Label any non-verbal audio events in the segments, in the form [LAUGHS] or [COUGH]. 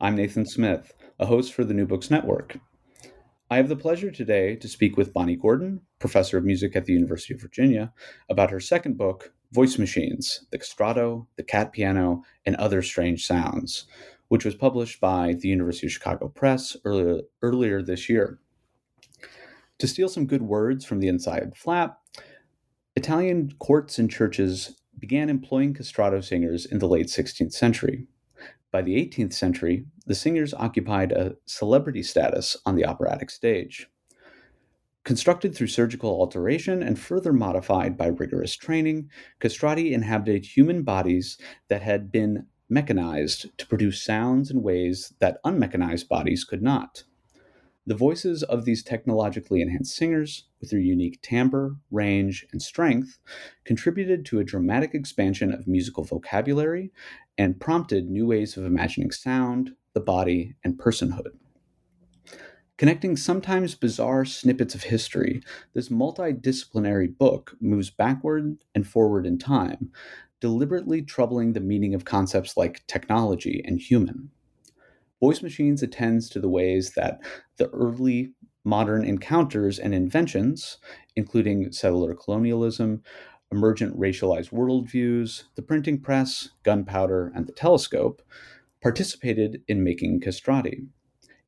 I'm Nathan Smith, a host for the New Books Network. I have the pleasure today to speak with Bonnie Gordon, professor of music at the University of Virginia, about her second book, Voice Machines The Castrato, the Cat Piano, and Other Strange Sounds, which was published by the University of Chicago Press earlier, earlier this year. To steal some good words from the inside flap, Italian courts and churches began employing castrato singers in the late 16th century. By the 18th century, the singers occupied a celebrity status on the operatic stage. Constructed through surgical alteration and further modified by rigorous training, castrati inhabited human bodies that had been mechanized to produce sounds in ways that unmechanized bodies could not. The voices of these technologically enhanced singers, with their unique timbre, range, and strength, contributed to a dramatic expansion of musical vocabulary and prompted new ways of imagining sound, the body, and personhood. Connecting sometimes bizarre snippets of history, this multidisciplinary book moves backward and forward in time, deliberately troubling the meaning of concepts like technology and human. Voice Machines attends to the ways that the early modern encounters and inventions, including settler colonialism, emergent racialized worldviews, the printing press, gunpowder, and the telescope, participated in making castrati.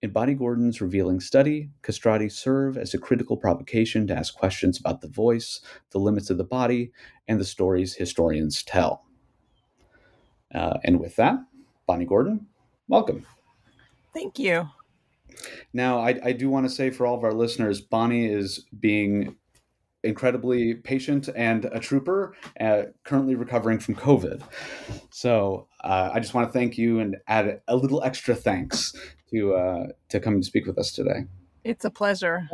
In Bonnie Gordon's revealing study, castrati serve as a critical provocation to ask questions about the voice, the limits of the body, and the stories historians tell. Uh, and with that, Bonnie Gordon, welcome. Thank you. Now, I, I do want to say for all of our listeners, Bonnie is being incredibly patient and a trooper, uh, currently recovering from COVID. So uh, I just want to thank you and add a little extra thanks to uh, to come to speak with us today. It's a pleasure.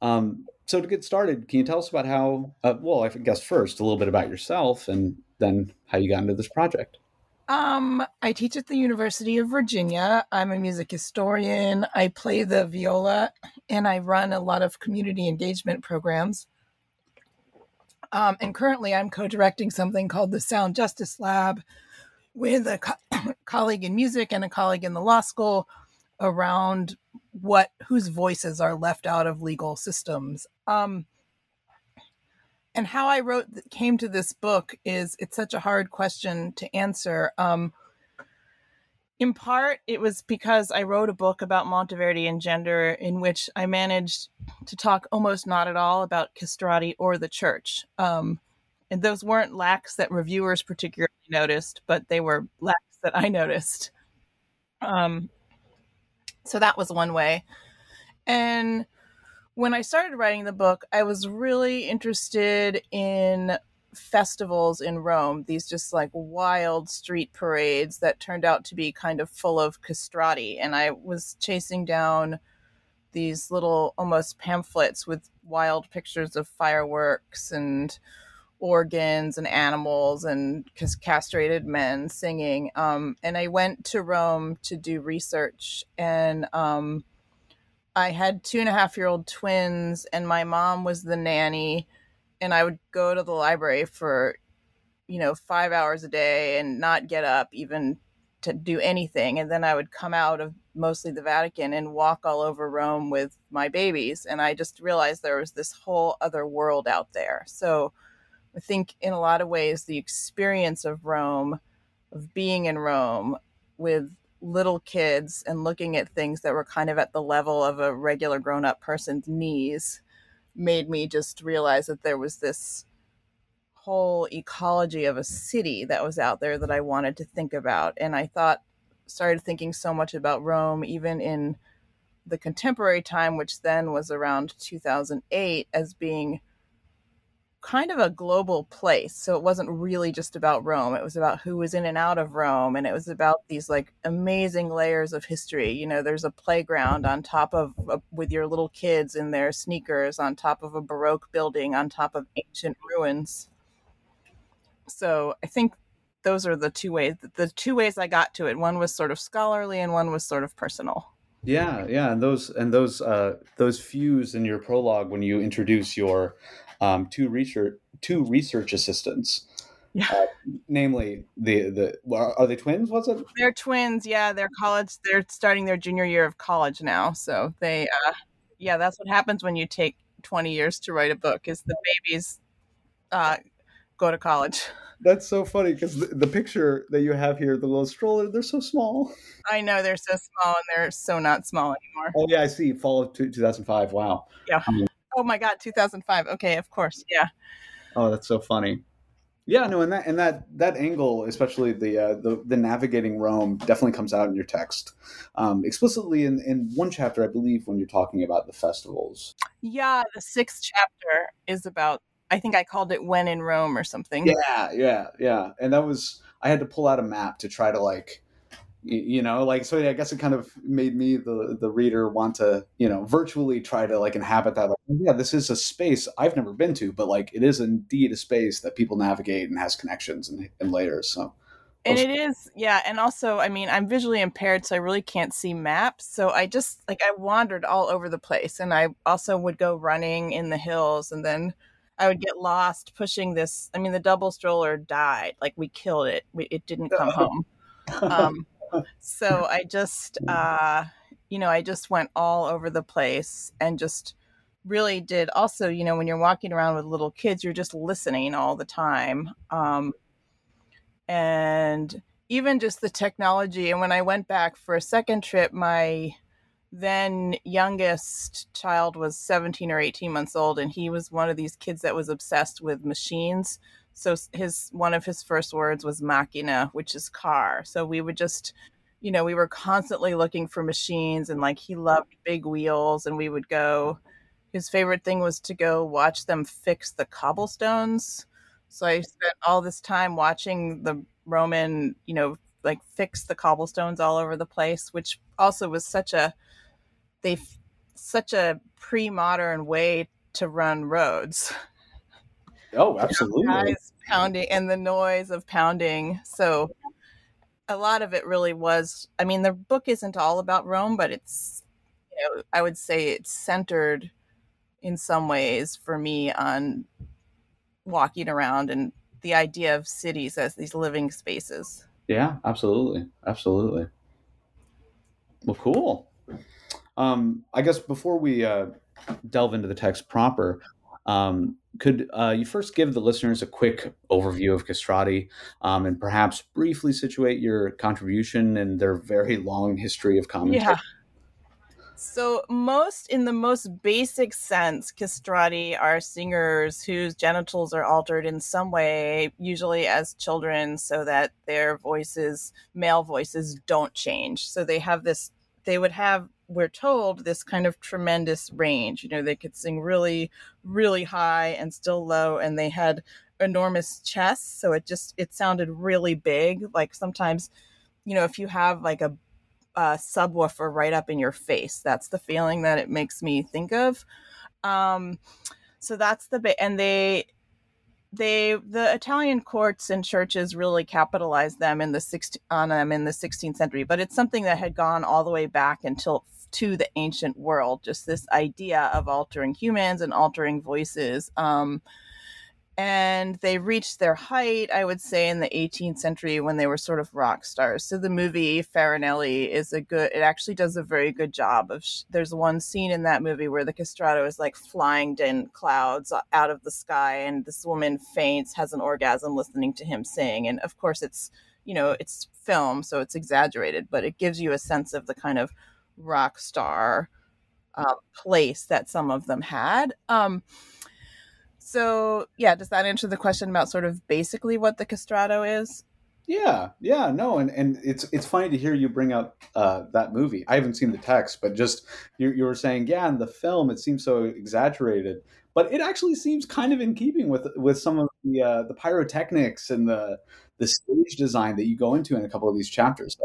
Um, so to get started, can you tell us about how? Uh, well, I guess first a little bit about yourself, and then how you got into this project. Um, I teach at the University of Virginia. I'm a music historian. I play the viola and I run a lot of community engagement programs. Um, and currently, I'm co directing something called the Sound Justice Lab with a co- [COUGHS] colleague in music and a colleague in the law school around what whose voices are left out of legal systems. Um, and how I wrote came to this book is it's such a hard question to answer. Um, in part, it was because I wrote a book about Monteverdi and gender, in which I managed to talk almost not at all about castrati or the church. Um, and those weren't lacks that reviewers particularly noticed, but they were lacks that I noticed. Um, so that was one way. And when I started writing the book, I was really interested in festivals in Rome, these just like wild street parades that turned out to be kind of full of castrati. And I was chasing down these little almost pamphlets with wild pictures of fireworks and organs and animals and castrated men singing. Um, and I went to Rome to do research, and um, I had two and a half year old twins, and my mom was the nanny. And I would go to the library for, you know, five hours a day and not get up even to do anything. And then I would come out of mostly the Vatican and walk all over Rome with my babies. And I just realized there was this whole other world out there. So I think in a lot of ways, the experience of Rome, of being in Rome with little kids and looking at things that were kind of at the level of a regular grown up person's knees made me just realize that there was this whole ecology of a city that was out there that I wanted to think about. And I thought, started thinking so much about Rome, even in the contemporary time, which then was around 2008, as being kind of a global place. So it wasn't really just about Rome. It was about who was in and out of Rome. And it was about these like amazing layers of history. You know, there's a playground on top of, uh, with your little kids in their sneakers on top of a Baroque building on top of ancient ruins. So I think those are the two ways, the two ways I got to it. One was sort of scholarly and one was sort of personal. Yeah, yeah, and those and those uh, those fuse in your prologue when you introduce your um, two research two research assistants. Yeah. Uh, namely, the the are they twins? Was it? They're twins. Yeah, they're college. They're starting their junior year of college now. So they, uh, yeah, that's what happens when you take twenty years to write a book. Is the babies uh, go to college? That's so funny because the, the, picture that you have here, the little stroller, they're so small. I know they're so small, and they're so not small anymore. Oh yeah, I see. Fall of two, two thousand five. Wow. Yeah. Um, Oh my god, 2005. Okay, of course. Yeah. Oh, that's so funny. Yeah, no, and that and that that angle, especially the uh, the the navigating Rome, definitely comes out in your text um, explicitly in in one chapter, I believe, when you're talking about the festivals. Yeah, the sixth chapter is about. I think I called it "When in Rome" or something. Yeah, yeah, yeah, and that was I had to pull out a map to try to like you know like so yeah, i guess it kind of made me the the reader want to you know virtually try to like inhabit that like, yeah this is a space i've never been to but like it is indeed a space that people navigate and has connections and, and layers so. And it is yeah and also i mean i'm visually impaired so i really can't see maps so i just like i wandered all over the place and i also would go running in the hills and then i would get lost pushing this i mean the double stroller died like we killed it we, it didn't [LAUGHS] come home. [LAUGHS] Um, so I just, uh, you know, I just went all over the place and just really did. Also, you know, when you're walking around with little kids, you're just listening all the time. Um, and even just the technology. And when I went back for a second trip, my then youngest child was 17 or 18 months old, and he was one of these kids that was obsessed with machines so his one of his first words was machina which is car. So we would just you know we were constantly looking for machines and like he loved big wheels and we would go his favorite thing was to go watch them fix the cobblestones. So i spent all this time watching the roman you know like fix the cobblestones all over the place which also was such a they such a pre-modern way to run roads. Oh, [LAUGHS] absolutely. Guys pounding and the noise of pounding. So a lot of it really was I mean the book isn't all about Rome, but it's you know, I would say it's centered in some ways for me on walking around and the idea of cities as these living spaces. Yeah, absolutely. Absolutely. Well, cool. Um, I guess before we uh, delve into the text proper, um, could uh, you first give the listeners a quick overview of Castrati um, and perhaps briefly situate your contribution and their very long history of commentary? Yeah. So, most in the most basic sense, castrati are singers whose genitals are altered in some way, usually as children, so that their voices, male voices, don't change. So, they have this, they would have we're told this kind of tremendous range. You know, they could sing really, really high and still low, and they had enormous chests. So it just it sounded really big. Like sometimes, you know, if you have like a, a subwoofer right up in your face, that's the feeling that it makes me think of. Um, so that's the bit, and they they the Italian courts and churches really capitalized them in the 16, on them in the 16th century, but it's something that had gone all the way back until to the ancient world. Just this idea of altering humans and altering voices. Um, and they reached their height, I would say, in the 18th century when they were sort of rock stars. So the movie Farinelli is a good. It actually does a very good job of. Sh- there's one scene in that movie where the castrato is like flying in clouds out of the sky, and this woman faints, has an orgasm listening to him sing, and of course it's you know it's film, so it's exaggerated, but it gives you a sense of the kind of rock star uh, place that some of them had. Um, so yeah, does that answer the question about sort of basically what the castrato is? Yeah, yeah, no, and, and it's it's funny to hear you bring up uh, that movie. I haven't seen the text, but just you, you were saying, yeah, in the film it seems so exaggerated, but it actually seems kind of in keeping with with some of the uh, the pyrotechnics and the the stage design that you go into in a couple of these chapters.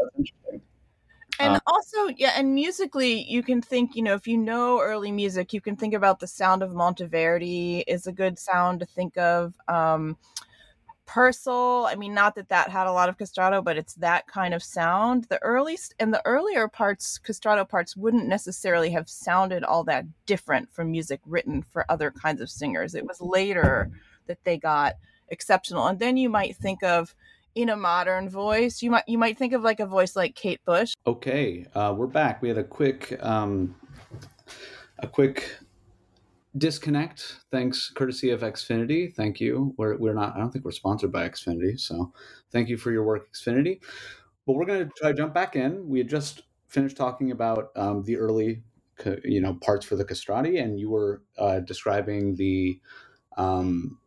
And uh, also yeah and musically you can think you know if you know early music you can think about the sound of monteverdi is a good sound to think of um Purcell, I mean, not that that had a lot of castrato, but it's that kind of sound. The earliest and the earlier parts, castrato parts, wouldn't necessarily have sounded all that different from music written for other kinds of singers. It was later that they got exceptional. And then you might think of in a modern voice. You might you might think of like a voice like Kate Bush. Okay, uh, we're back. We had a quick um, a quick disconnect. Thanks, courtesy of Xfinity. Thank you. We're we're not. I don't think we're sponsored by Xfinity, so thank you for your work, Xfinity. But we're going to try to jump back in. We had just finished talking about um, the early, you know, parts for the castrati, and you were uh, describing the um,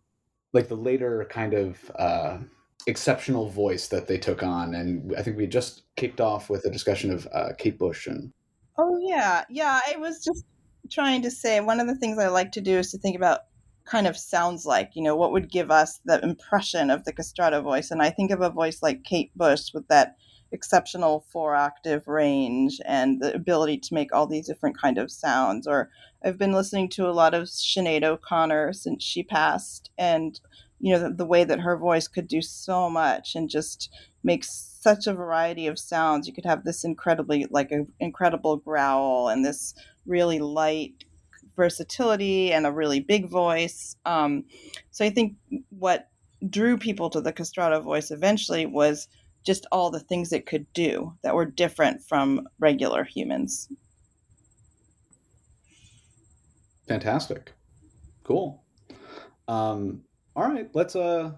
like the later kind of. Uh, exceptional voice that they took on. And I think we just kicked off with a discussion of uh, Kate Bush and. Oh yeah, yeah. I was just trying to say one of the things I like to do is to think about kind of sounds like. You know, what would give us the impression of the castrato voice? And I think of a voice like Kate Bush with that exceptional four octave range and the ability to make all these different kind of sounds or i've been listening to a lot of Sinead O'Connor since she passed and you know the, the, way that her voice could do so much and just make such a variety of sounds. You could have this incredibly like an incredible growl and this really light versatility and a really big voice. Um, so i think what drew people to the castrato voice eventually was just all the things it could do that were different from regular humans. Fantastic. Cool. Um, all right, let's uh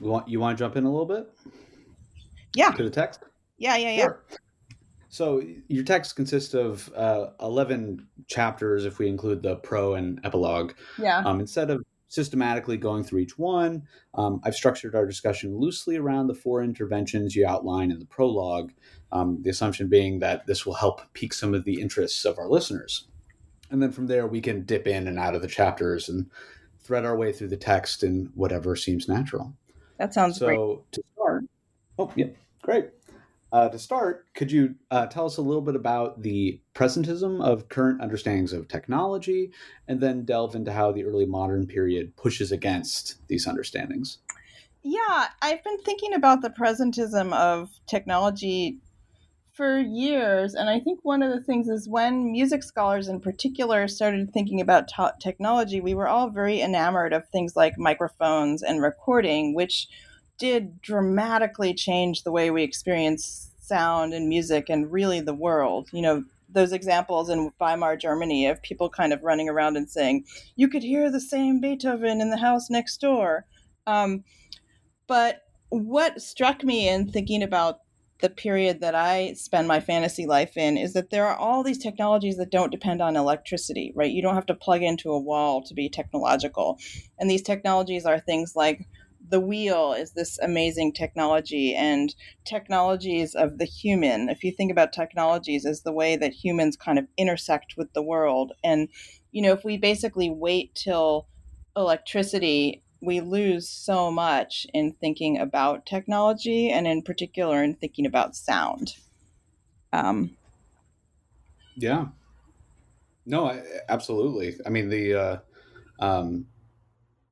you want you want to jump in a little bit? Yeah. To the text? Yeah, yeah, yeah. Sure. So your text consists of uh, 11 chapters if we include the pro and epilogue. Yeah. Um, instead of systematically going through each one, um, I've structured our discussion loosely around the four interventions you outline in the prologue, um, the assumption being that this will help pique some of the interests of our listeners. And then from there, we can dip in and out of the chapters and thread our way through the text in whatever seems natural. That sounds so great. So to start, oh yeah, great. Uh, to start, could you uh, tell us a little bit about the presentism of current understandings of technology, and then delve into how the early modern period pushes against these understandings? Yeah, I've been thinking about the presentism of technology for years. And I think one of the things is when music scholars in particular started thinking about technology, we were all very enamored of things like microphones and recording, which did dramatically change the way we experience sound and music and really the world. You know, those examples in Weimar Germany of people kind of running around and saying, you could hear the same Beethoven in the house next door. Um, but what struck me in thinking about the period that I spend my fantasy life in is that there are all these technologies that don't depend on electricity, right? You don't have to plug into a wall to be technological. And these technologies are things like the wheel is this amazing technology and technologies of the human. If you think about technologies as the way that humans kind of intersect with the world and you know, if we basically wait till electricity we lose so much in thinking about technology and in particular in thinking about sound. Um, yeah. No I, absolutely. I mean the uh, um,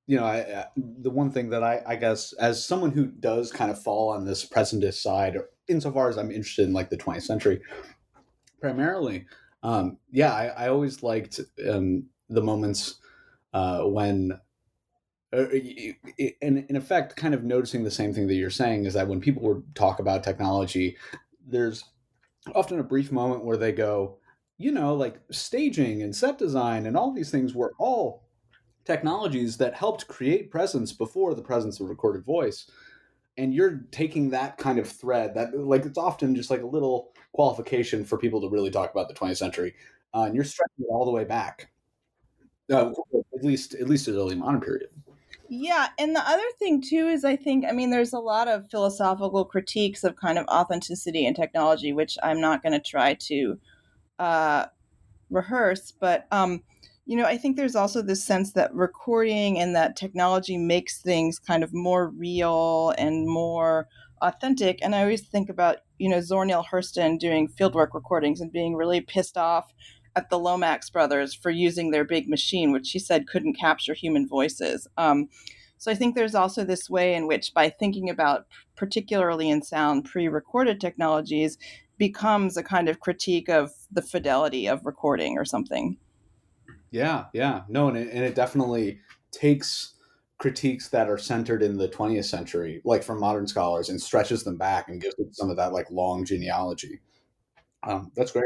you know, I, the one thing that I, I guess, as someone who does kind of fall on this presentist side, insofar as I'm interested in like the 20th century, primarily, um, yeah, I, I always liked um, the moments uh, when uh, in, in effect, kind of noticing the same thing that you're saying is that when people would talk about technology, there's often a brief moment where they go, you know, like staging and set design and all these things were all technologies that helped create presence before the presence of recorded voice. And you're taking that kind of thread that, like, it's often just like a little qualification for people to really talk about the 20th century, uh, and you're stretching it all the way back, uh, at least at least to the early modern period. Yeah, and the other thing too is I think I mean there's a lot of philosophical critiques of kind of authenticity and technology, which I'm not going to try to uh, rehearse, but um, you know I think there's also this sense that recording and that technology makes things kind of more real and more authentic. And I always think about you know Zora Neale Hurston doing fieldwork recordings and being really pissed off at the Lomax brothers for using their big machine, which she said couldn't capture human voices. Um, so I think there's also this way in which, by thinking about, particularly in sound, pre recorded technologies, becomes a kind of critique of the fidelity of recording or something. Yeah, yeah. No, and it, and it definitely takes critiques that are centered in the 20th century, like from modern scholars, and stretches them back and gives it some of that like long genealogy. Um, that's great.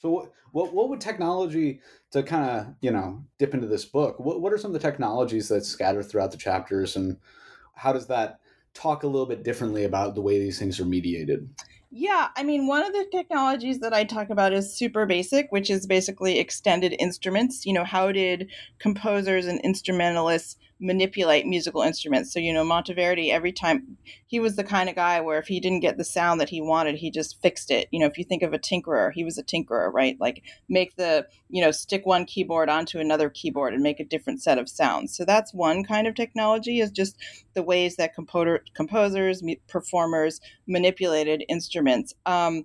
So what, what what would technology to kind of you know dip into this book? What what are some of the technologies that scatter throughout the chapters, and how does that talk a little bit differently about the way these things are mediated? Yeah, I mean, one of the technologies that I talk about is super basic, which is basically extended instruments. You know, how did composers and instrumentalists manipulate musical instruments. So, you know, Monteverdi, every time he was the kind of guy where if he didn't get the sound that he wanted, he just fixed it. You know, if you think of a tinkerer, he was a tinkerer, right? Like make the, you know, stick one keyboard onto another keyboard and make a different set of sounds. So that's one kind of technology is just the ways that composer, composers, performers manipulated instruments. Um,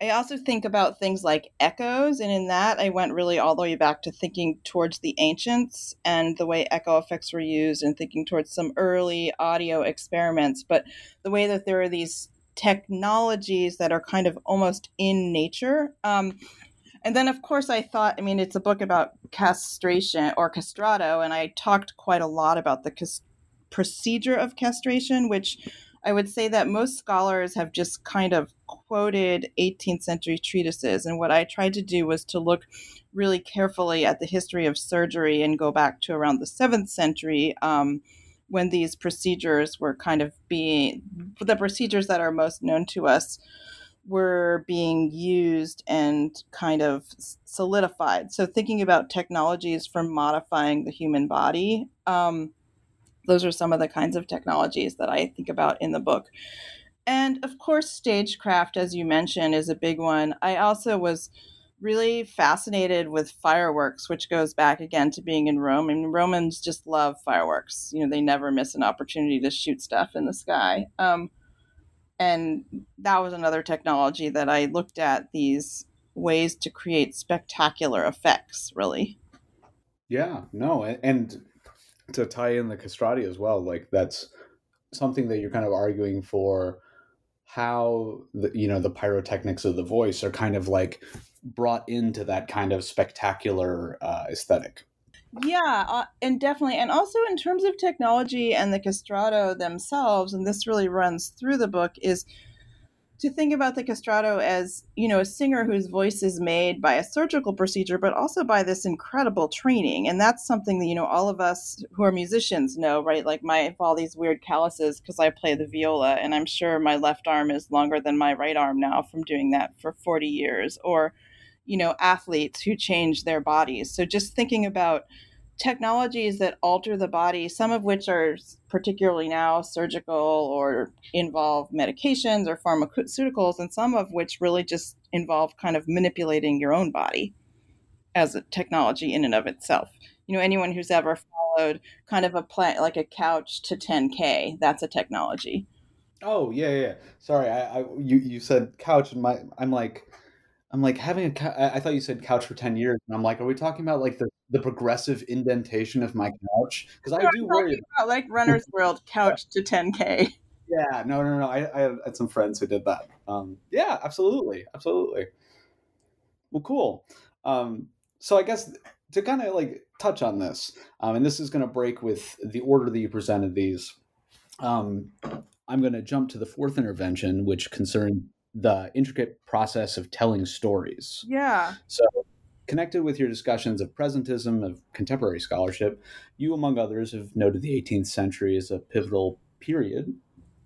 I also think about things like echoes, and in that, I went really all the way back to thinking towards the ancients and the way echo effects were used, and thinking towards some early audio experiments. But the way that there are these technologies that are kind of almost in nature. Um, and then, of course, I thought, I mean, it's a book about castration or castrato, and I talked quite a lot about the cas- procedure of castration, which I would say that most scholars have just kind of quoted 18th century treatises. And what I tried to do was to look really carefully at the history of surgery and go back to around the 7th century um, when these procedures were kind of being, the procedures that are most known to us were being used and kind of solidified. So, thinking about technologies for modifying the human body. Um, those are some of the kinds of technologies that I think about in the book. And of course, stagecraft, as you mentioned, is a big one. I also was really fascinated with fireworks, which goes back again to being in Rome. Mean, Romans just love fireworks. You know, they never miss an opportunity to shoot stuff in the sky. Um, and that was another technology that I looked at these ways to create spectacular effects, really. Yeah, no, and to tie in the castrati as well, like that's something that you're kind of arguing for how the you know the pyrotechnics of the voice are kind of like brought into that kind of spectacular uh, aesthetic. Yeah, uh, and definitely, and also in terms of technology and the castrato themselves, and this really runs through the book is to think about the castrato as you know a singer whose voice is made by a surgical procedure but also by this incredible training. And that's something that you know all of us who are musicians know right? Like my have all these weird calluses because i play the viola and i'm sure my left arm is longer than my right arm now from doing that for 40 years. Or you know athletes who change their bodies. So just thinking about technologies that alter the body, some of which are particularly now surgical or involve medications or pharmaceuticals, and some of which really just involve kind of manipulating your own body as a technology in and of itself. You know, anyone who's ever followed kind of a plan like a couch to 10K, that's a technology. Oh yeah, yeah. Sorry, I, I you you said couch, and my I'm like I'm like having a. I thought you said couch for ten years, and I'm like, are we talking about like the, the progressive indentation of my couch? Because I do worry about like [LAUGHS] Runner's World couch to 10k. Yeah, no, no, no. I, I had some friends who did that. Um, yeah, absolutely, absolutely. Well, cool. Um, so I guess to kind of like touch on this, um, and this is going to break with the order that you presented these. Um, I'm going to jump to the fourth intervention, which concerns the intricate process of telling stories. Yeah. So, connected with your discussions of presentism, of contemporary scholarship, you, among others, have noted the 18th century as a pivotal period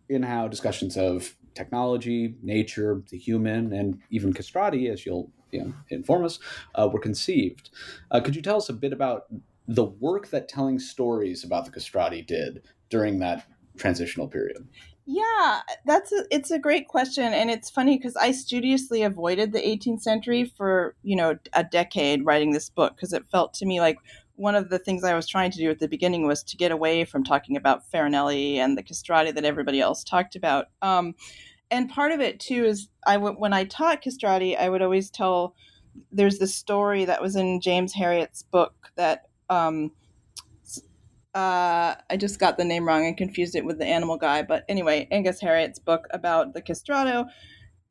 in how discussions of technology, nature, the human, and even castrati, as you'll you know, inform us, uh, were conceived. Uh, could you tell us a bit about the work that telling stories about the castrati did during that transitional period? Yeah, that's a, it's a great question, and it's funny because I studiously avoided the 18th century for you know a decade writing this book because it felt to me like one of the things I was trying to do at the beginning was to get away from talking about Farinelli and the castrati that everybody else talked about. Um, and part of it too is I w- when I taught castrati, I would always tell. There's this story that was in James Herriot's book that um, uh, I just got the name wrong and confused it with the animal guy. But anyway, Angus Heriot's book about the castrato.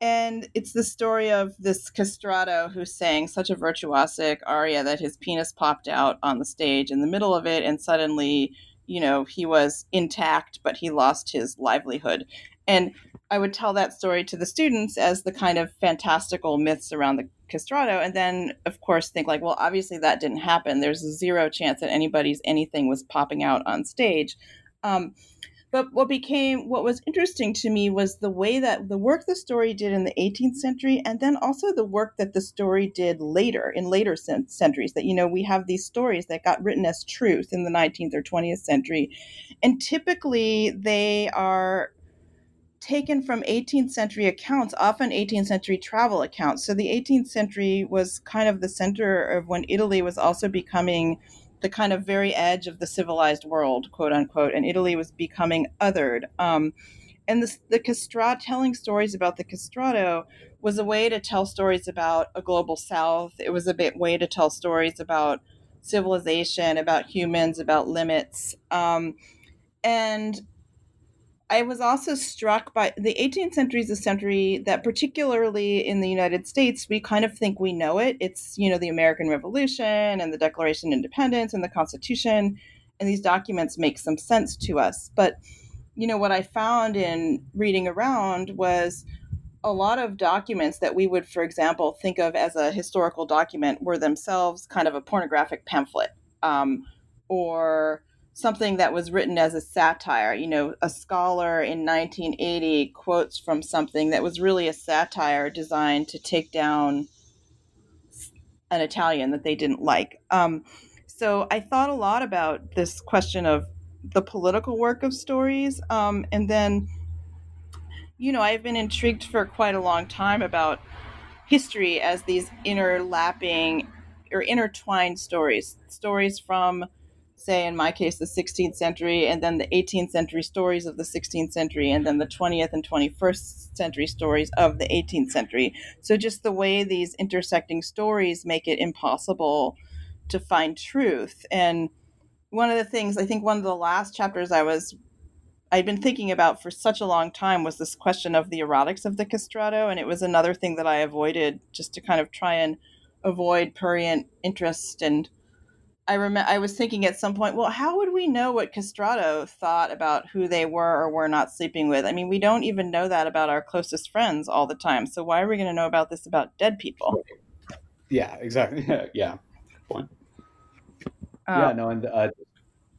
And it's the story of this castrato who sang such a virtuosic aria that his penis popped out on the stage in the middle of it, and suddenly, you know, he was intact, but he lost his livelihood. And I would tell that story to the students as the kind of fantastical myths around the castrato. And then of course think like well obviously that didn't happen. There's zero chance that anybody's anything was popping out on stage. Um, but what became what was interesting to me was the way that the work the story did in the 18th century and then also the work that the story did later in later centuries that you know we have these stories that got written as truth in the 19th or 20th century. And typically they are taken from 18th century accounts, often 18th century travel accounts. So the 18th century was kind of the center of when Italy was also becoming the kind of very edge of the civilized world, quote unquote, and Italy was becoming othered. Um, and the, the castrato, telling stories about the castrato was a way to tell stories about a global south. It was a bit way to tell stories about civilization, about humans, about limits. Um, and I was also struck by the 18th century is a century that, particularly in the United States, we kind of think we know it. It's, you know, the American Revolution and the Declaration of Independence and the Constitution. And these documents make some sense to us. But, you know, what I found in reading around was a lot of documents that we would, for example, think of as a historical document were themselves kind of a pornographic pamphlet um, or something that was written as a satire. You know, a scholar in 1980 quotes from something that was really a satire designed to take down an Italian that they didn't like. Um, so I thought a lot about this question of the political work of stories. Um, and then, you know, I've been intrigued for quite a long time about history as these interlapping or intertwined stories, stories from say in my case the 16th century and then the 18th century stories of the 16th century and then the 20th and 21st century stories of the 18th century. So just the way these intersecting stories make it impossible to find truth. And one of the things i think one of the last chapters i was i'd been thinking about for such a long time was this question of the erotics of the castrato and it was another thing that i avoided just to kind of try and avoid prurient interest and I remember I was thinking at some point, well, how would we know what Castrato thought about who they were or were not sleeping with? I mean, we don't even know that about our closest friends all the time. So why are we going to know about this about dead people? Yeah, exactly. [LAUGHS] yeah. Point. Uh, yeah, no, and uh,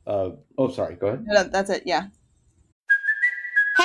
uh, oh, sorry. Go ahead. No, that's it. Yeah.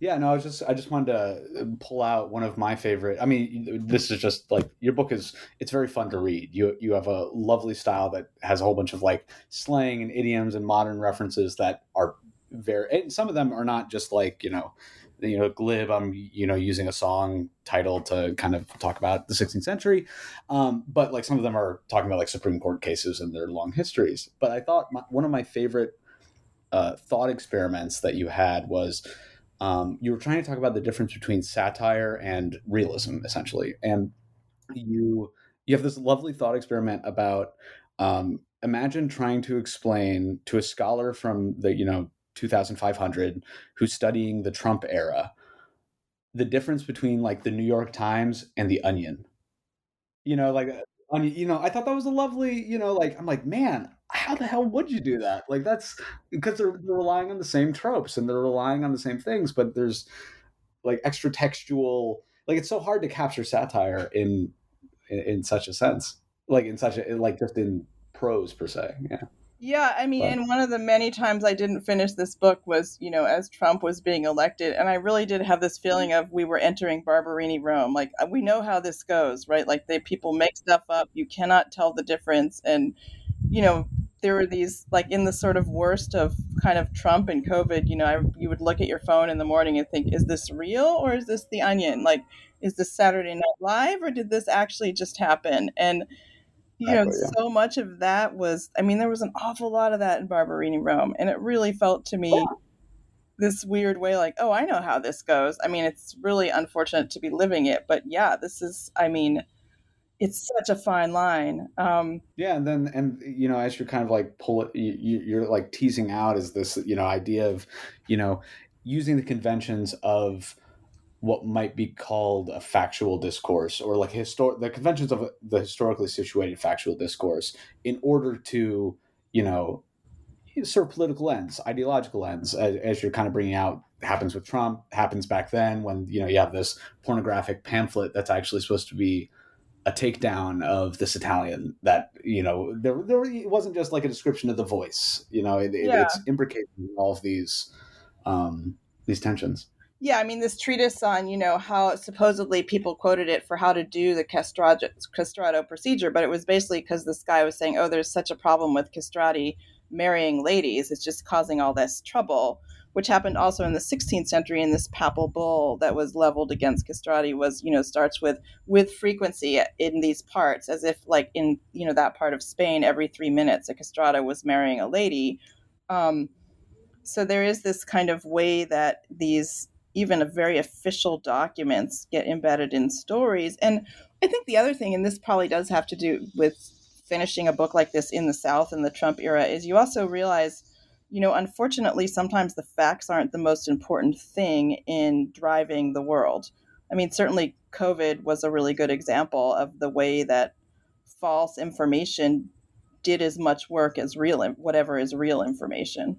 Yeah, no, I was just I just wanted to pull out one of my favorite. I mean, this is just like your book is it's very fun to read. You you have a lovely style that has a whole bunch of like slang and idioms and modern references that are very and some of them are not just like, you know, you know, glib. I'm you know using a song title to kind of talk about the 16th century, um, but like some of them are talking about like Supreme Court cases and their long histories. But I thought my, one of my favorite uh, thought experiments that you had was um, you were trying to talk about the difference between satire and realism, essentially, and you you have this lovely thought experiment about um, imagine trying to explain to a scholar from the you know 2500 who's studying the Trump era the difference between like the New York Times and the Onion. You know, like onion, you know, I thought that was a lovely, you know, like I'm like, man, how the hell would you do that? Like that's because they're, they're relying on the same tropes and they're relying on the same things, but there's like extra textual. Like it's so hard to capture satire in, in in such a sense, like in such a like just in prose per se. Yeah. Yeah, I mean, and one of the many times I didn't finish this book was, you know, as Trump was being elected, and I really did have this feeling of we were entering Barberini Rome. Like uh, we know how this goes, right? Like they people make stuff up, you cannot tell the difference, and you know, there were these like in the sort of worst of kind of Trump and COVID. You know, I, you would look at your phone in the morning and think, is this real or is this The Onion? Like, is this Saturday Night Live or did this actually just happen? And you know, yeah. so much of that was, I mean, there was an awful lot of that in Barberini Rome. And it really felt to me this weird way like, oh, I know how this goes. I mean, it's really unfortunate to be living it. But yeah, this is, I mean, it's such a fine line. Um, yeah, and then and you know, as you're kind of like pull it, you, you're like teasing out is this you know idea of you know using the conventions of what might be called a factual discourse or like histor- the conventions of the historically situated factual discourse in order to you know serve political ends ideological ends as, as, you're kind of bringing out happens with trump happens back then when you know you have this pornographic pamphlet that's actually supposed to be a takedown of this italian that you know there, there it wasn't just like a description of the voice you know it, yeah. it's imbricating all of these um these tensions yeah, I mean, this treatise on, you know, how supposedly people quoted it for how to do the castrato, castrato procedure, but it was basically because this guy was saying, oh, there's such a problem with castrati marrying ladies. It's just causing all this trouble, which happened also in the 16th century in this papal bull that was leveled against castrati was, you know, starts with with frequency in these parts, as if like in, you know, that part of Spain, every three minutes a castrata was marrying a lady. Um, so there is this kind of way that these even very official documents get embedded in stories. And I think the other thing, and this probably does have to do with finishing a book like this in the South in the Trump era, is you also realize, you know, unfortunately, sometimes the facts aren't the most important thing in driving the world. I mean, certainly COVID was a really good example of the way that false information did as much work as real, whatever is real information.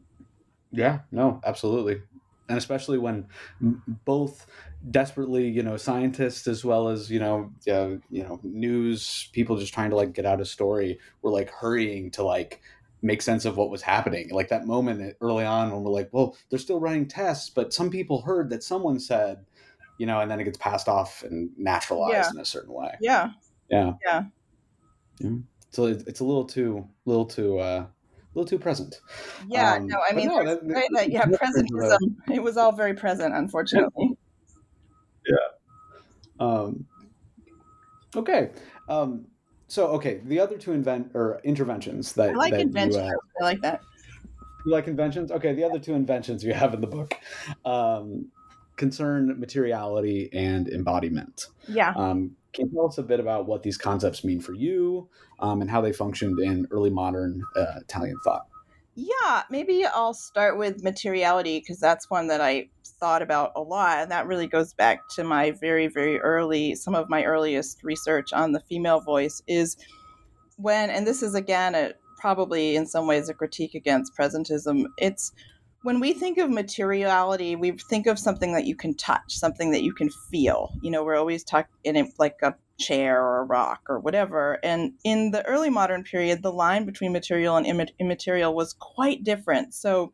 Yeah, no, absolutely and especially when both desperately you know scientists as well as you know uh, you know news people just trying to like get out a story were like hurrying to like make sense of what was happening like that moment early on when we're like well they're still running tests but some people heard that someone said you know and then it gets passed off and naturalized yeah. in a certain way yeah yeah yeah, yeah. so it's a little too little too uh a little too present. Yeah, um, no, I mean, no, that, that, yeah, presentism. It was all very present, unfortunately. Yeah. Um, okay. Um, so, okay, the other two invent or interventions that I like that inventions. You, uh, I like that. You like inventions? Okay, the other two inventions you have in the book um, concern materiality and embodiment. Yeah. Um, can you tell us a bit about what these concepts mean for you um, and how they functioned in early modern uh, Italian thought? Yeah, maybe I'll start with materiality because that's one that I thought about a lot. And that really goes back to my very, very early, some of my earliest research on the female voice is when, and this is again, a, probably in some ways a critique against presentism, it's when we think of materiality, we think of something that you can touch, something that you can feel. You know, we're always talking in like a chair or a rock or whatever. And in the early modern period, the line between material and immaterial was quite different. So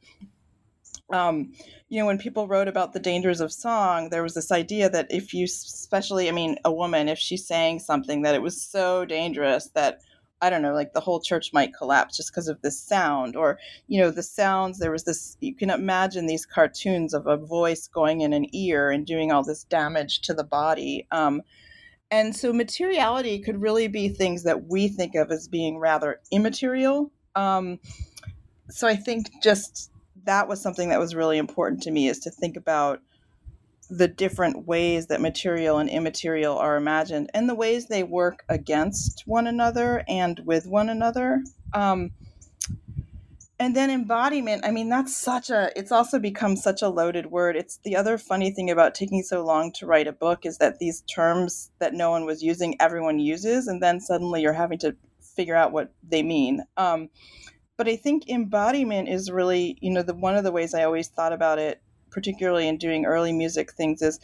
um, you know, when people wrote about the dangers of song, there was this idea that if you, especially, I mean, a woman, if she sang something, that it was so dangerous that I don't know, like the whole church might collapse just because of this sound, or you know, the sounds. There was this. You can imagine these cartoons of a voice going in an ear and doing all this damage to the body. Um, and so, materiality could really be things that we think of as being rather immaterial. Um, so, I think just that was something that was really important to me is to think about the different ways that material and immaterial are imagined and the ways they work against one another and with one another. Um, and then embodiment, I mean, that's such a, it's also become such a loaded word. It's the other funny thing about taking so long to write a book is that these terms that no one was using, everyone uses, and then suddenly you're having to figure out what they mean. Um, but I think embodiment is really, you know, the one of the ways I always thought about it, particularly in doing early music things, is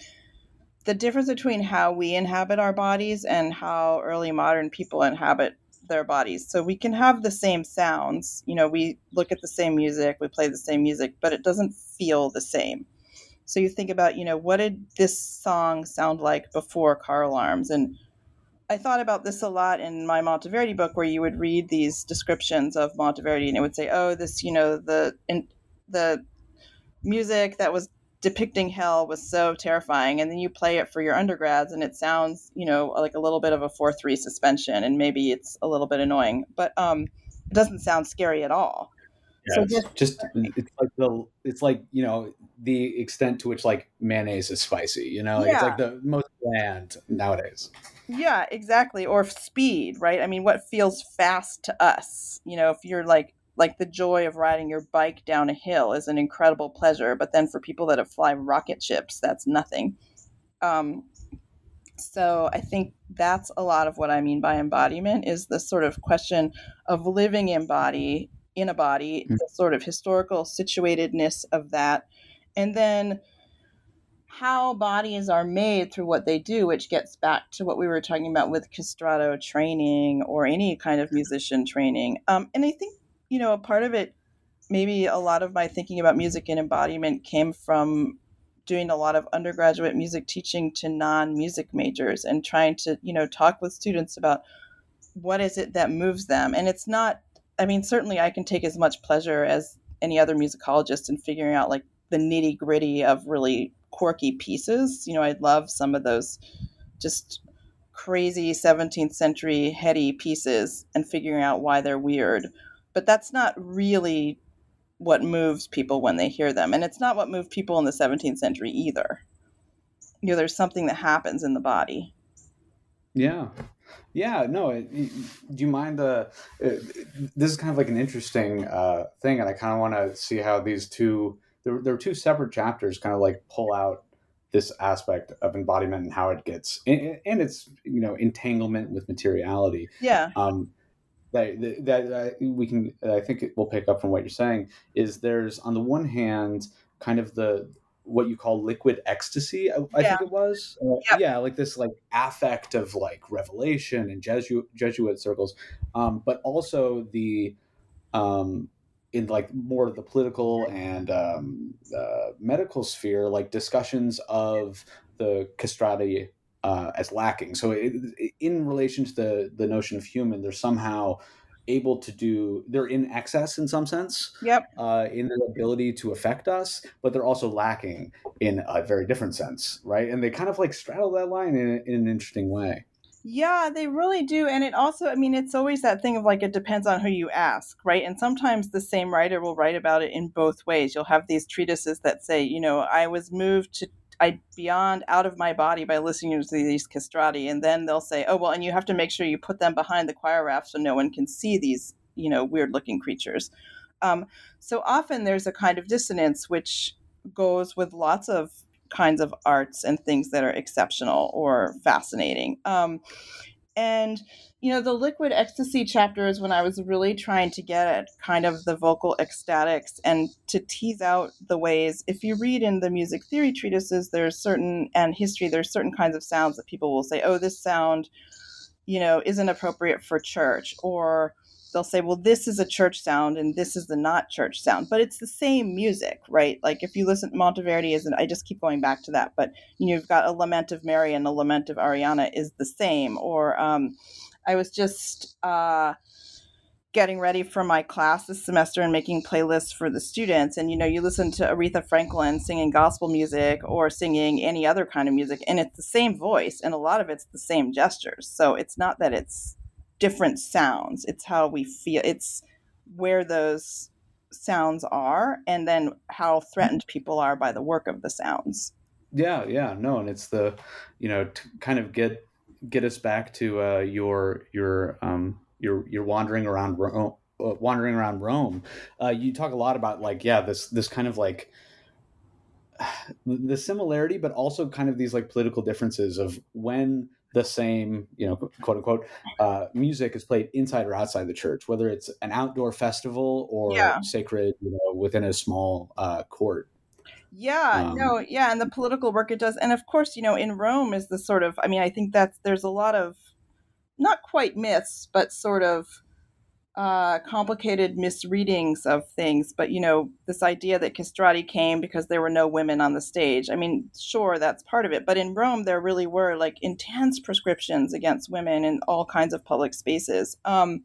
the difference between how we inhabit our bodies and how early modern people inhabit their bodies. So we can have the same sounds, you know, we look at the same music, we play the same music, but it doesn't feel the same. So you think about, you know, what did this song sound like before car alarms and I thought about this a lot in my Monteverdi book, where you would read these descriptions of Monteverdi, and it would say, "Oh, this, you know, the in, the music that was depicting hell was so terrifying," and then you play it for your undergrads, and it sounds, you know, like a little bit of a four three suspension, and maybe it's a little bit annoying, but um, it doesn't sound scary at all. Yeah, so just, just [LAUGHS] it's like the it's like you know the extent to which like mayonnaise is spicy. You know, like, yeah. it's like the most bland nowadays. Yeah, exactly. Or speed, right? I mean, what feels fast to us? You know, if you're like like the joy of riding your bike down a hill is an incredible pleasure, but then for people that have fly rocket ships, that's nothing. Um, so I think that's a lot of what I mean by embodiment is the sort of question of living in body in a body, mm-hmm. the sort of historical situatedness of that, and then how bodies are made through what they do, which gets back to what we were talking about with castrato training or any kind of musician training. Um, and I think, you know, a part of it, maybe a lot of my thinking about music and embodiment came from doing a lot of undergraduate music teaching to non-music majors and trying to, you know, talk with students about what is it that moves them. And it's not I mean, certainly I can take as much pleasure as any other musicologist in figuring out like the nitty gritty of really quirky pieces. You know, I love some of those just crazy 17th century heady pieces and figuring out why they're weird. But that's not really what moves people when they hear them. And it's not what moved people in the 17th century either. You know, there's something that happens in the body. Yeah. Yeah, no. do you mind the? Uh, this is kind of like an interesting uh, thing, and I kind of want to see how these two. There, there are two separate chapters, kind of like pull out this aspect of embodiment and how it gets, and, and its you know entanglement with materiality. Yeah. Um, that that, that we can, I think it will pick up from what you're saying. Is there's on the one hand kind of the what you call liquid ecstasy. I, I think it was. Uh, yep. Yeah, like this like affect of like revelation in Jesuit Jesuit circles, um, but also the um, in like more of the political and um, uh, medical sphere, like discussions of the castrati uh, as lacking. So it, in relation to the the notion of human, they're somehow able to do they're in excess in some sense yep. uh, in their ability to affect us but they're also lacking in a very different sense right? And they kind of like straddle that line in, in an interesting way. Yeah they really do. And it also i mean it's always that thing of like it depends on who you ask right? And sometimes the same writer will write about it in both ways. You'll have these treatises that say you know i was moved to I beyond out of my body by listening to these castrati, and then they'll say, "Oh well," and you have to make sure you put them behind the choir raft so no one can see these, you know, weird looking creatures. Um, so often there's a kind of dissonance which goes with lots of kinds of arts and things that are exceptional or fascinating. Um, and you know, the liquid ecstasy chapter is when I was really trying to get at kind of the vocal ecstatics and to tease out the ways. If you read in the music theory treatises, there's certain and history, there's certain kinds of sounds that people will say, oh, this sound, you know, isn't appropriate for church, or they'll say, well, this is a church sound and this is the not church sound, but it's the same music, right? Like if you listen, Monteverdi isn't, I just keep going back to that, but you know, you've got a lament of Mary and a lament of Arianna is the same. Or um, I was just uh, getting ready for my class this semester and making playlists for the students. And, you know, you listen to Aretha Franklin singing gospel music or singing any other kind of music, and it's the same voice, and a lot of it's the same gestures. So it's not that it's, different sounds. It's how we feel. It's where those sounds are, and then how threatened people are by the work of the sounds. Yeah, yeah, no, and it's the, you know, to kind of get get us back to uh, your your um your your wandering around Rome, uh, wandering around Rome. Uh, you talk a lot about like yeah this this kind of like the similarity, but also kind of these like political differences of when the same, you know, quote unquote, uh, music is played inside or outside the church, whether it's an outdoor festival or yeah. sacred, you know, within a small uh, court. Yeah, um, no, yeah, and the political work it does, and of course, you know, in Rome is the sort of, I mean, I think that's there's a lot of, not quite myths, but sort of uh, complicated misreadings of things. But, you know, this idea that castrati came because there were no women on the stage. I mean, sure, that's part of it. But in Rome, there really were like intense prescriptions against women in all kinds of public spaces. Um,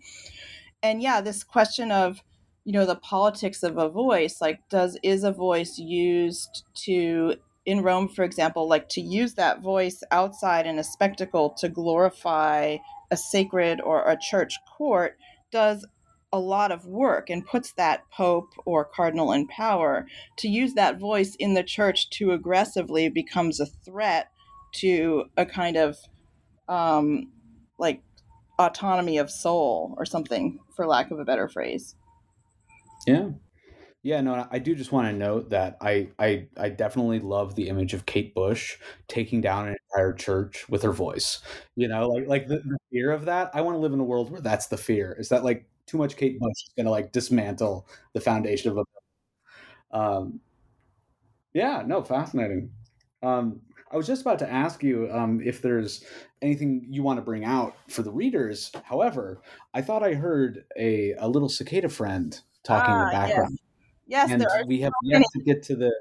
and yeah, this question of, you know, the politics of a voice, like, does, is a voice used to in Rome, for example, like to use that voice outside in a spectacle to glorify a sacred or a church court does a lot of work and puts that pope or cardinal in power. To use that voice in the church too aggressively becomes a threat to a kind of um, like autonomy of soul or something for lack of a better phrase yeah yeah, no, I do just want to note that I, I I definitely love the image of Kate Bush taking down an entire church with her voice. You know, like like the, the fear of that. I want to live in a world where that's the fear. Is that like too much Kate Bush is going to like dismantle the foundation of a. Um, yeah, no, fascinating. Um, I was just about to ask you um, if there's anything you want to bring out for the readers. However, I thought I heard a, a little cicada friend talking in the ah, background. Yes. Yes, and we have so yet to get to the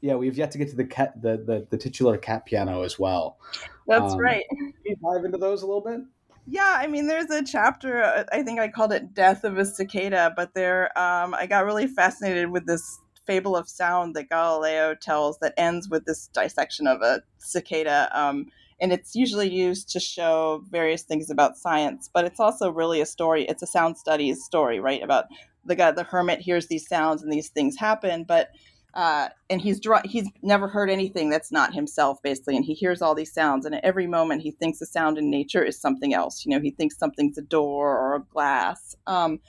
yeah, we've yet to get to the cat the the, the titular cat piano as well. That's um, right. Can you dive into those a little bit? Yeah, I mean, there's a chapter. I think I called it "Death of a Cicada," but there, um, I got really fascinated with this fable of sound that Galileo tells that ends with this dissection of a cicada. Um, and it's usually used to show various things about science, but it's also really a story. It's a sound studies story, right? About the guy, the hermit, hears these sounds and these things happen, but uh, and he's he's never heard anything that's not himself, basically, and he hears all these sounds, and at every moment he thinks the sound in nature is something else. You know, he thinks something's a door or a glass. Um,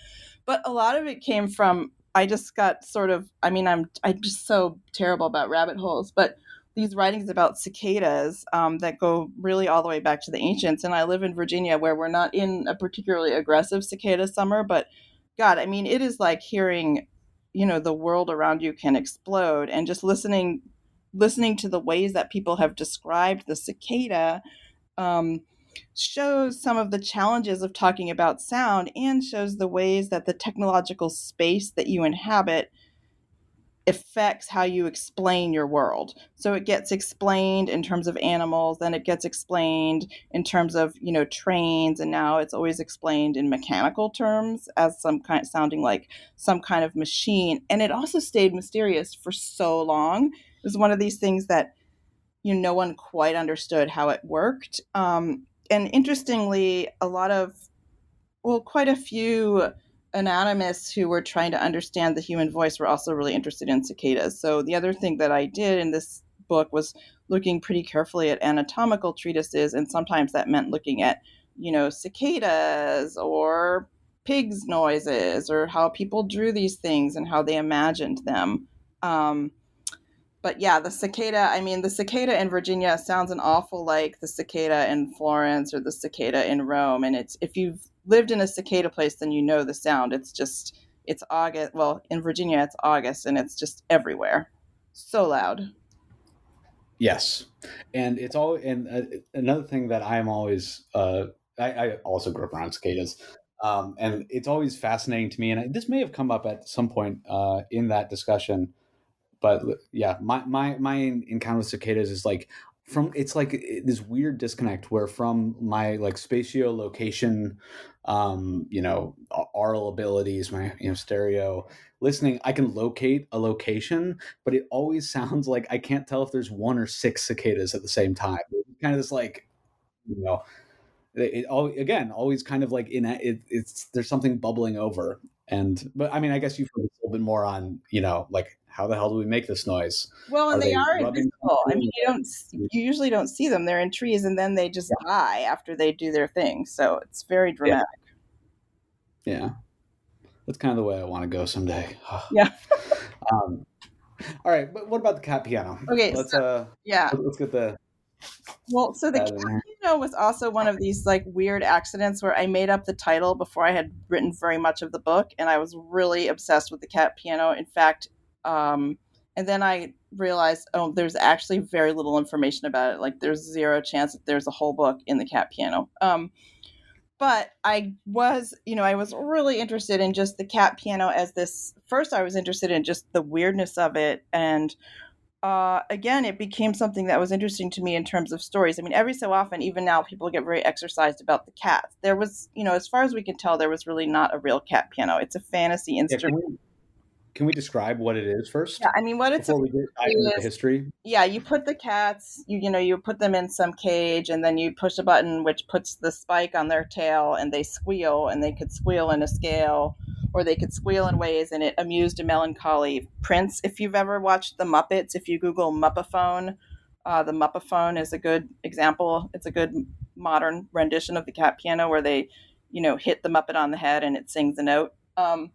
but a lot of it came from I just got sort of. I mean, I'm I'm just so terrible about rabbit holes, but these writings about cicadas um, that go really all the way back to the ancients. And I live in Virginia, where we're not in a particularly aggressive cicada summer, but God, I mean, it is like hearing, you know, the world around you can explode, and just listening, listening to the ways that people have described the cicada, um, shows some of the challenges of talking about sound, and shows the ways that the technological space that you inhabit affects how you explain your world. So it gets explained in terms of animals, then it gets explained in terms of, you know, trains, and now it's always explained in mechanical terms as some kind sounding like some kind of machine. And it also stayed mysterious for so long. It was one of these things that you know no one quite understood how it worked. Um, and interestingly, a lot of well, quite a few anatomists who were trying to understand the human voice were also really interested in cicadas. So the other thing that I did in this book was looking pretty carefully at anatomical treatises, and sometimes that meant looking at, you know, cicadas or pigs' noises or how people drew these things and how they imagined them. Um, but yeah, the cicada, I mean, the cicada in Virginia sounds an awful like the cicada in Florence or the cicada in Rome. And it's, if you've lived in a cicada place, then you know the sound. It's just, it's August. Well, in Virginia, it's August and it's just everywhere. So loud. Yes. And it's all, and uh, another thing that I'm always, uh, I, I also grew up around cicadas. Um, and it's always fascinating to me. And this may have come up at some point uh, in that discussion. But yeah, my, my, my encounter with cicadas is like from it's like this weird disconnect where from my like spatio location um you know aural abilities my you know stereo listening i can locate a location but it always [LAUGHS] sounds like i can't tell if there's one or six cicadas at the same time. It's kind of this like you know it, all again always kind of like in it, it's there's something bubbling over. And but i mean i guess you focus a little bit more on you know like how the hell do we make this noise? Well, and are they, they, are invisible. I mean, you don't you usually don't see them. They're in trees, and then they just yeah. die after they do their thing. So it's very dramatic. Yeah, yeah. that's kind of the way I want to go someday. [SIGHS] yeah. [LAUGHS] um, all right, but what about the cat piano? Okay, let's so, uh, yeah, let's get the. Well, so the cat piano was also one of these like weird accidents where I made up the title before I had written very much of the book, and I was really obsessed with the cat piano. In fact, um, and then I realized, oh, there's actually very little information about it. Like, there's zero chance that there's a whole book in the cat piano. Um, but I was, you know, I was really interested in just the cat piano as this. First, I was interested in just the weirdness of it. And uh, again, it became something that was interesting to me in terms of stories. I mean, every so often, even now, people get very exercised about the cats. There was, you know, as far as we can tell, there was really not a real cat piano. It's a fantasy instrument. Can we describe what it is first? Yeah, I mean, what it's before we get into the history. Yeah, you put the cats, you you know, you put them in some cage, and then you push a button which puts the spike on their tail, and they squeal, and they could squeal in a scale, or they could squeal in ways, and it amused a melancholy prince. If you've ever watched the Muppets, if you Google Muppaphone, uh, the Muppaphone is a good example. It's a good modern rendition of the cat piano where they, you know, hit the Muppet on the head and it sings a note. Um,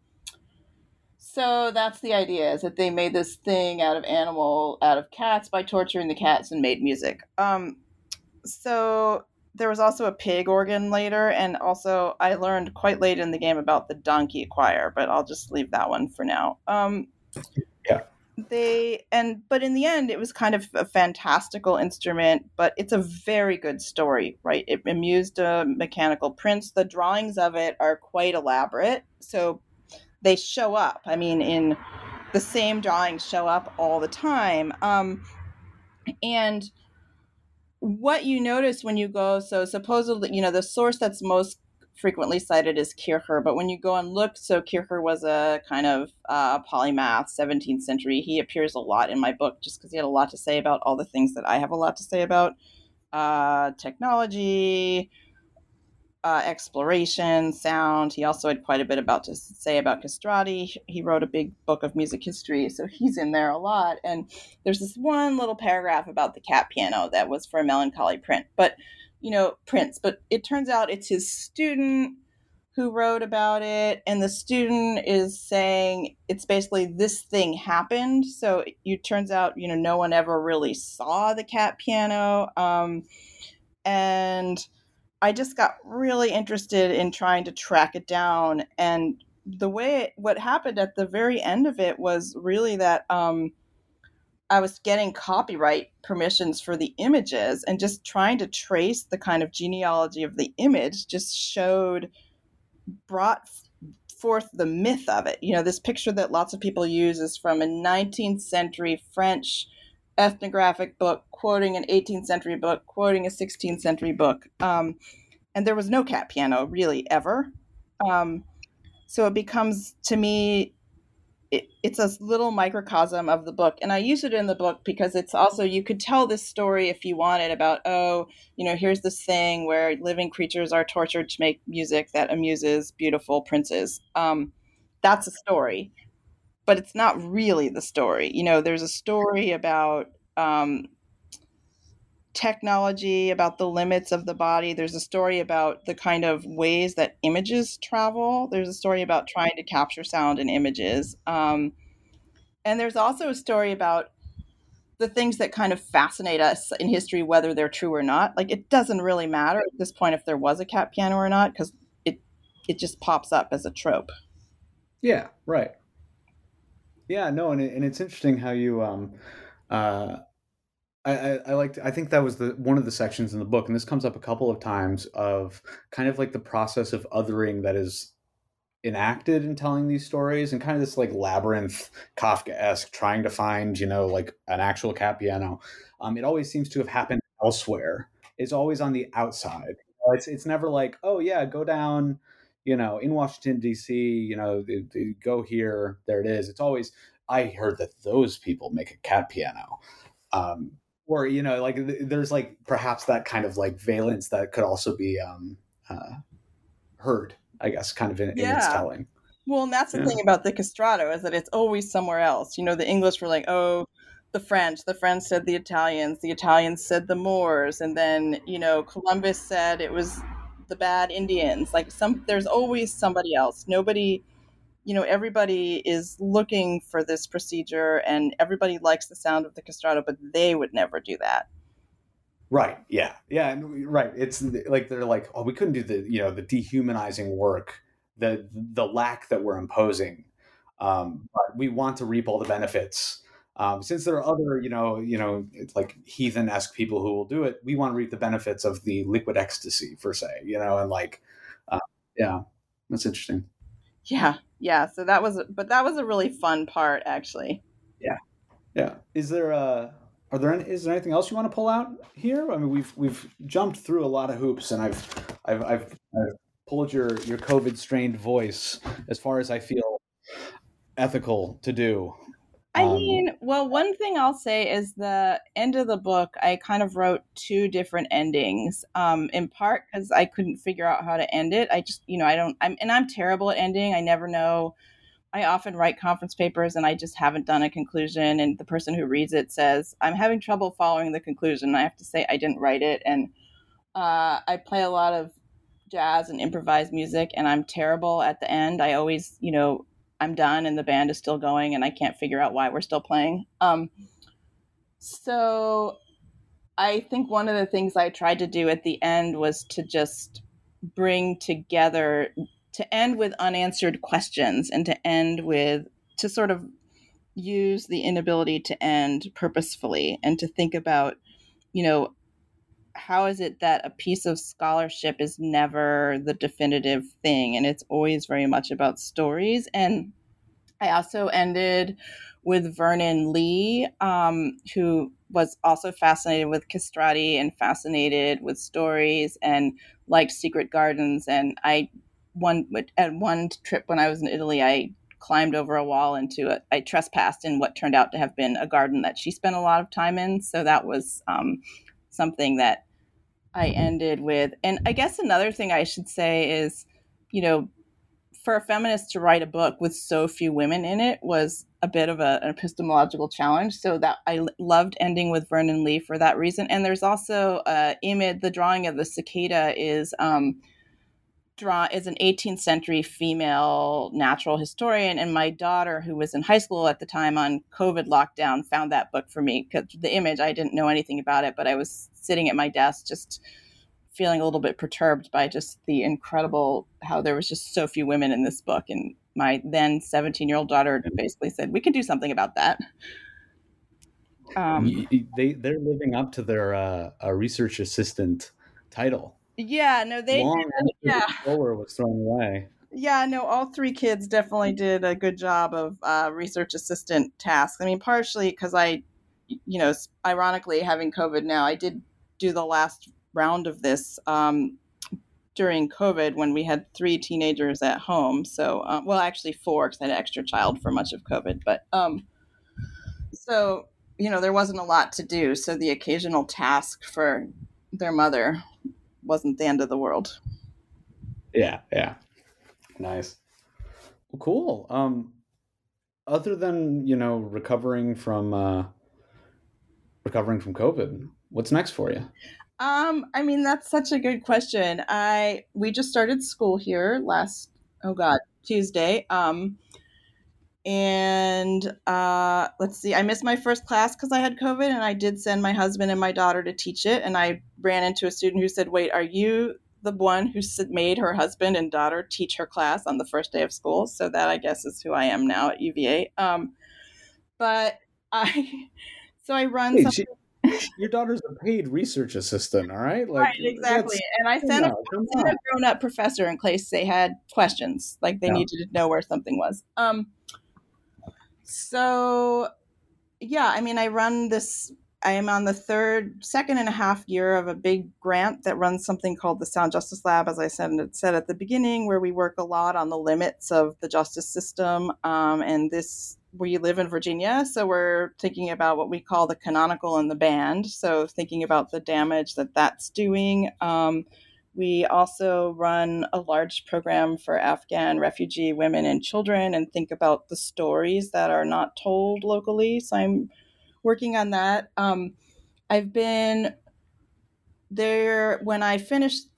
so that's the idea is that they made this thing out of animal out of cats by torturing the cats and made music. Um, so there was also a pig organ later, and also I learned quite late in the game about the donkey choir, but I'll just leave that one for now. Um, yeah. They and but in the end, it was kind of a fantastical instrument, but it's a very good story, right? It amused a mechanical prince. The drawings of it are quite elaborate, so they show up. I mean, in the same drawings show up all the time. Um, and what you notice when you go, so supposedly, you know, the source that's most frequently cited is Kircher, but when you go and look, so Kircher was a kind of uh, polymath, 17th century. He appears a lot in my book just because he had a lot to say about all the things that I have a lot to say about uh, technology, uh, exploration, sound. He also had quite a bit about to say about castrati. He wrote a big book of music history, so he's in there a lot. And there's this one little paragraph about the cat piano that was for a melancholy print, but you know, Prince. But it turns out it's his student who wrote about it, and the student is saying it's basically this thing happened. So it turns out, you know, no one ever really saw the cat piano, um, and I just got really interested in trying to track it down. And the way it, what happened at the very end of it was really that um, I was getting copyright permissions for the images and just trying to trace the kind of genealogy of the image just showed, brought forth the myth of it. You know, this picture that lots of people use is from a 19th century French ethnographic book quoting an 18th century book, quoting a 16th century book. Um, and there was no cat piano really ever. Um, so it becomes to me, it, it's a little microcosm of the book. And I use it in the book because it's also, you could tell this story if you wanted about, oh, you know, here's this thing where living creatures are tortured to make music that amuses beautiful princes. Um, that's a story but it's not really the story. You know, there's a story about um, technology, about the limits of the body. There's a story about the kind of ways that images travel. There's a story about trying to capture sound in images. Um, and there's also a story about the things that kind of fascinate us in history, whether they're true or not. Like it doesn't really matter at this point if there was a cat piano or not, because it it just pops up as a trope. Yeah, right. Yeah, no, and, it, and it's interesting how you um, uh, I, I, I liked. I think that was the one of the sections in the book, and this comes up a couple of times of kind of like the process of othering that is enacted in telling these stories, and kind of this like labyrinth Kafka esque, trying to find you know like an actual cat piano. Um, it always seems to have happened elsewhere. It's always on the outside. It's it's never like oh yeah, go down you know, in Washington D.C., you know, they, they go here, there it is. It's always I heard that those people make a cat piano, um, or you know, like there's like perhaps that kind of like valence that could also be um, uh, heard, I guess, kind of in, yeah. in its telling. Well, and that's the yeah. thing about the castrato is that it's always somewhere else. You know, the English were like, oh, the French, the French said the Italians, the Italians said the Moors, and then you know Columbus said it was the bad Indians. Like some, there's always somebody else. Nobody you know everybody is looking for this procedure and everybody likes the sound of the castrato but they would never do that. Right. Yeah. Yeah. Right. It's like they're like oh we couldn't do the you know the dehumanizing work the the lack that we're imposing. Um, but we want to reap all the benefits um, since there are other you know you know it's like heathen-esque people who will do it we want to reap the benefits of the liquid ecstasy per se you know and like uh, yeah that's interesting. Yeah yeah so that was but that was a really fun part actually. Yeah yeah. Is there a are there any, is there anything else you want to pull out here? I mean we've we've jumped through a lot of hoops and i've i've i've, I've pulled your your covid strained voice as far as i feel ethical to do I um, mean, well, one thing I'll say is the end of the book, I kind of wrote two different endings. Um, in part because I couldn't figure out how to end it. I just, you know, I don't, I'm, and I'm terrible at ending. I never know. I often write conference papers and I just haven't done a conclusion. And the person who reads it says, I'm having trouble following the conclusion. I have to say, I didn't write it. And uh, I play a lot of jazz and improvised music, and I'm terrible at the end. I always, you know, I'm done and the band is still going and I can't figure out why we're still playing. Um, so I think one of the things I tried to do at the end was to just bring together, to end with unanswered questions and to end with, to sort of use the inability to end purposefully and to think about, you know, how is it that a piece of scholarship is never the definitive thing? And it's always very much about stories. And i also ended with vernon lee um, who was also fascinated with castrati and fascinated with stories and liked secret gardens. And i one at one trip when i was in italy i climbed over a wall into it i trespassed in what turned out to have been a garden that she spent a lot of time in. So that was um, something that I ended with. And I guess another thing I should say is, you know, for a feminist to write a book with so few women in it was a bit of a, an epistemological challenge. So that I loved ending with Vernon Lee for that reason. And there's also uh, Imid, the drawing of the cicada is um, draw is an 18th century female natural historian and my daughter who was in high school at the time on covid lockdown found that book for me because the image i didn't know anything about it but i was sitting at my desk just feeling a little bit perturbed by just the incredible how there was just so few women in this book and my then 17 year old daughter basically said we can do something about that. Um, they they're living up to their uh, research assistant title yeah, no, they Long yeah. Solar was thrown away. Yeah, no, all three kids definitely did a good job of uh, research assistant tasks. I mean, partially because I, you know, ironically having COVID now, I did do the last round of this um, during COVID when we had three teenagers at home. So, um, well, actually four because I had an extra child for much of COVID. But um, so, you know, there wasn't a lot to do. So the occasional task for their mother wasn't the end of the world. Yeah, yeah. Nice. Well, cool. Um other than, you know, recovering from uh recovering from COVID, what's next for you? Um, I mean, that's such a good question. I we just started school here last oh god, Tuesday. Um and uh, let's see i missed my first class because i had covid and i did send my husband and my daughter to teach it and i ran into a student who said wait are you the one who made her husband and daughter teach her class on the first day of school so that i guess is who i am now at uva um, but [LAUGHS] i so i run she, Your daughter's a paid research assistant, all right? Like, right, exactly. And I sent, a, a grown up professor in case they had questions, like they needed to know where something was. Um, so, yeah, I mean, I run this I am on the third, second and a half year of a big grant that runs something called the Sound Justice Lab, as I said, said at the beginning, where we work a lot on the limits of the justice system. Um, and this, we live in Virginia, so we're thinking about what we call the canonical and the banned. So thinking about the damage that that's doing. Um, we also run a large program for Afghan refugee women and children and think about the stories that are not told locally. So I'm working on that. Um, I've been there when I finished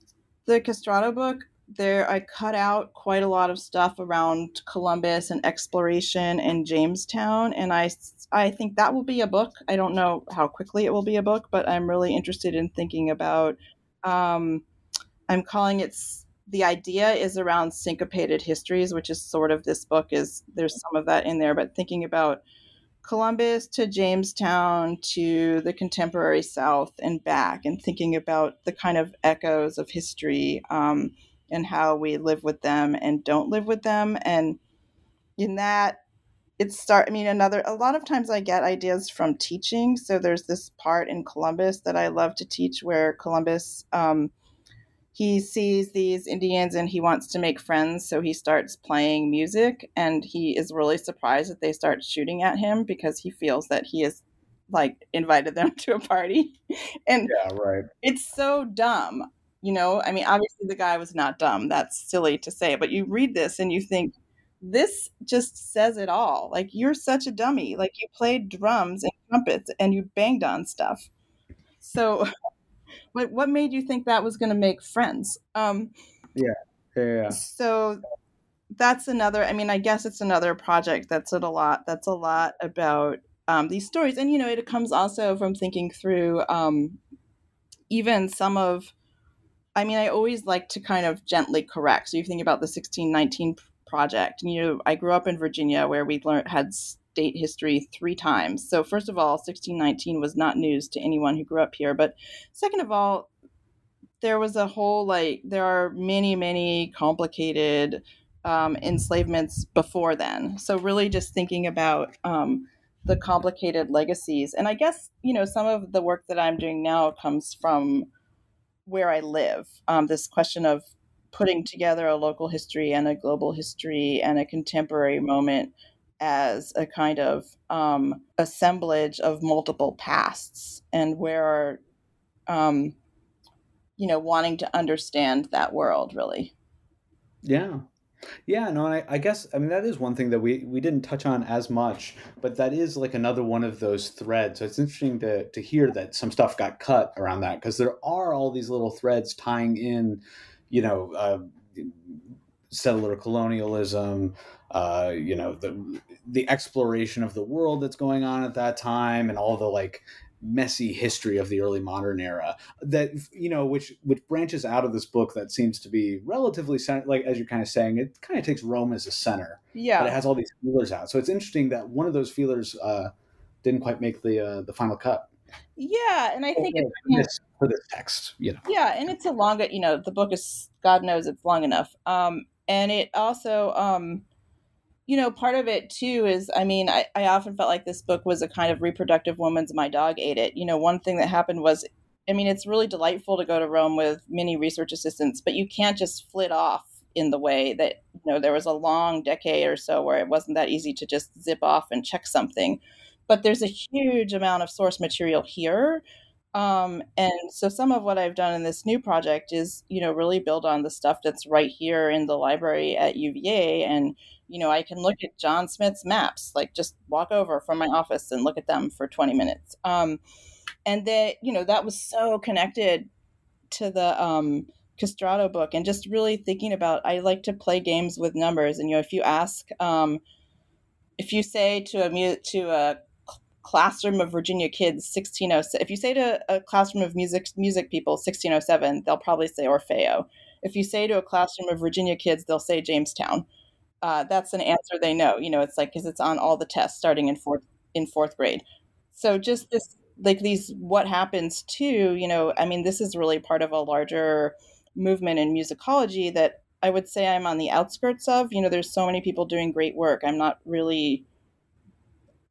the Castrato book. There, I cut out quite a lot of stuff around Columbus and exploration and Jamestown, and I, I think that will be a book. I don't know how quickly it will be a book, but I'm really interested in thinking about. Um, I'm calling it the idea is around syncopated histories, which is sort of this book is there's some of that in there, but thinking about Columbus to Jamestown to the contemporary South and back, and thinking about the kind of echoes of history um, and how we live with them and don't live with them. And in that, it start. I mean, another. A lot of times, I get ideas from teaching. So there's this part in Columbus that I love to teach, where Columbus. Um, he sees these Indians and he wants to make friends, so he starts playing music and he is really surprised that they start shooting at him because he feels that he has like invited them [LAUGHS] to a party. [LAUGHS] and yeah, right. It's so dumb. You know, I mean, obviously the guy was not dumb. That's silly to say, but you read this and you think this just says it all. Like you're such a dummy. Like you played drums and trumpets and you banged on stuff. So [LAUGHS] what what made you think that was going to make friends? Um, yeah. yeah. So that's another. I mean, I guess it's another project that's a lot. That's a lot about um, these stories, and you know, it comes also from thinking through um, even some of. I mean, I always like to kind of gently correct. So you think about the 1619 project. And you know, I grew up in Virginia where we learned had state history three times. So, first of all, 1619 was not news to anyone who grew up here. But second of all, there was a whole like, there are many, many complicated um, enslavements before then. So, really just thinking about um, the complicated legacies. And I guess, you know, some of the work that I'm doing now comes from where I live. Um, this question of putting together a local history and a global history and a contemporary moment as a kind of um, assemblage of multiple pasts and where um, you know wanting to understand that world really. Yeah. Yeah no I, I guess i mean that is one thing that we we didn't touch on as much but that is like another one of those threads. So it's interesting to to hear that some stuff got cut around that because there are all these little threads tying in you know uh, settler colonialism uh, you know the the exploration of the world that's going on at that time and all the like messy history of the early modern era that you know which which branches out of this book that seems to be relatively like as you're kind of saying it kind of takes rome as a center yeah. but it has all these feelers out. So it's interesting that one of those feelers uh, didn't quite make the uh, the final cut. Yeah and i think for, it's for this text you know. Yeah and it's a longer you know the book is god knows it's long enough. Um and it also um you know, part of it too is, I mean, I, I often felt like this book was a kind of reproductive woman's My Dog Ate It. You know, one thing that happened was, I mean, it's really delightful to go to Rome with many research assistants, but you can't just flit off in the way that, you know, there was a long decade or so where it wasn't that easy to just zip off and check something. But there's a huge amount of source material here. Um, and so some of what I've done in this new project is, you know, really build on the stuff that's right here in the library at UVA and you know, I can look at John Smith's maps, like just walk over from my office and look at them for 20 minutes. Um, and that, you know, that was so connected to the um, Castrato book and just really thinking about, I like to play games with numbers. And, you know, if you ask, um, if you say to a, to a classroom of Virginia kids, 1607, if you say to a classroom of music, music people, 1607, they'll probably say Orfeo. If you say to a classroom of Virginia kids, they'll say Jamestown uh, that's an answer they know. You know, it's like because it's on all the tests starting in fourth in fourth grade. So just this like these what happens to you know i mean this is really part of a larger movement in musicology that i would say i'm on the outskirts of you know there's so many people doing great work i'm not really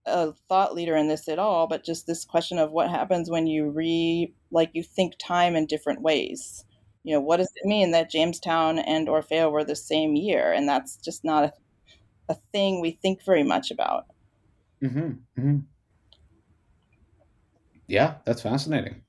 a thought leader in this at all but just this question of what happens when you re like you think time in different ways you know what does it mean that jamestown and orfeo were the same year and that's just not a, a thing we think very much about mm-hmm. Mm-hmm. Yeah, that's fascinating.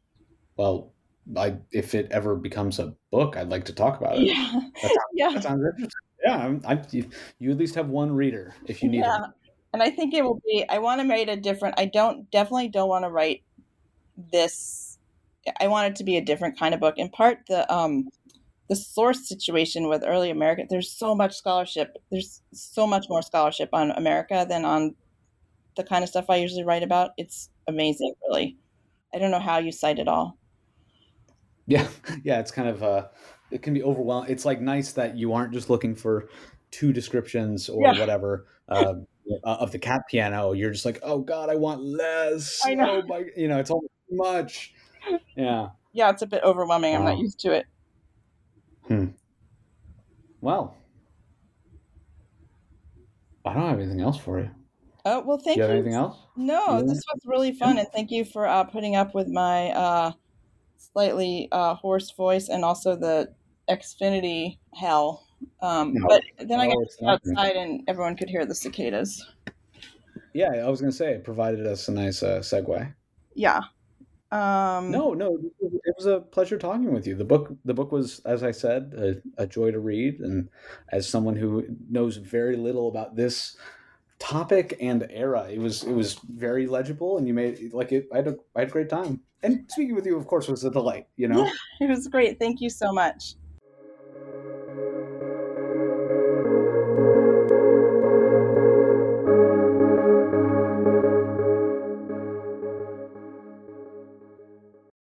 Well, I if it ever becomes a book, I'd like to talk about it. Yeah, that sounds, [LAUGHS] yeah, that sounds interesting. Yeah, I'm, I, you, you at least have one reader if you need yeah. it. And I think it will be. I want to write a different. I don't definitely don't want to write this. I want it to be a different kind of book. In part, the um, the source situation with early America. There's so much scholarship. There's so much more scholarship on America than on the kind of stuff I usually write about. It's amazing, really. I don't know how you cite it all. Yeah, [LAUGHS] yeah, it's kind of uh, it can be overwhelming. It's like nice that you aren't just looking for two descriptions or yeah. whatever [LAUGHS] uh, of the cat piano. You're just like, oh god, I want less. I know. Oh my, you know, it's all too much. Yeah. Yeah, it's a bit overwhelming. I'm not used to it. Hmm. Well, I don't have anything else for you. Oh well, thank you. you. Have anything else? No, yeah. this was really fun, and thank you for uh, putting up with my uh, slightly uh, hoarse voice and also the Xfinity hell. Um, no. But then I got outside, and everyone could hear the cicadas. Yeah, I was going to say it provided us a nice uh, segue. Yeah. Um, no, no, it was a pleasure talking with you. The book, the book was, as I said, a, a joy to read, and as someone who knows very little about this topic and era. It was it was very legible, and you made like it. I had a I had a great time. And speaking with you, of course, was a delight. You know, it was great. Thank you so much.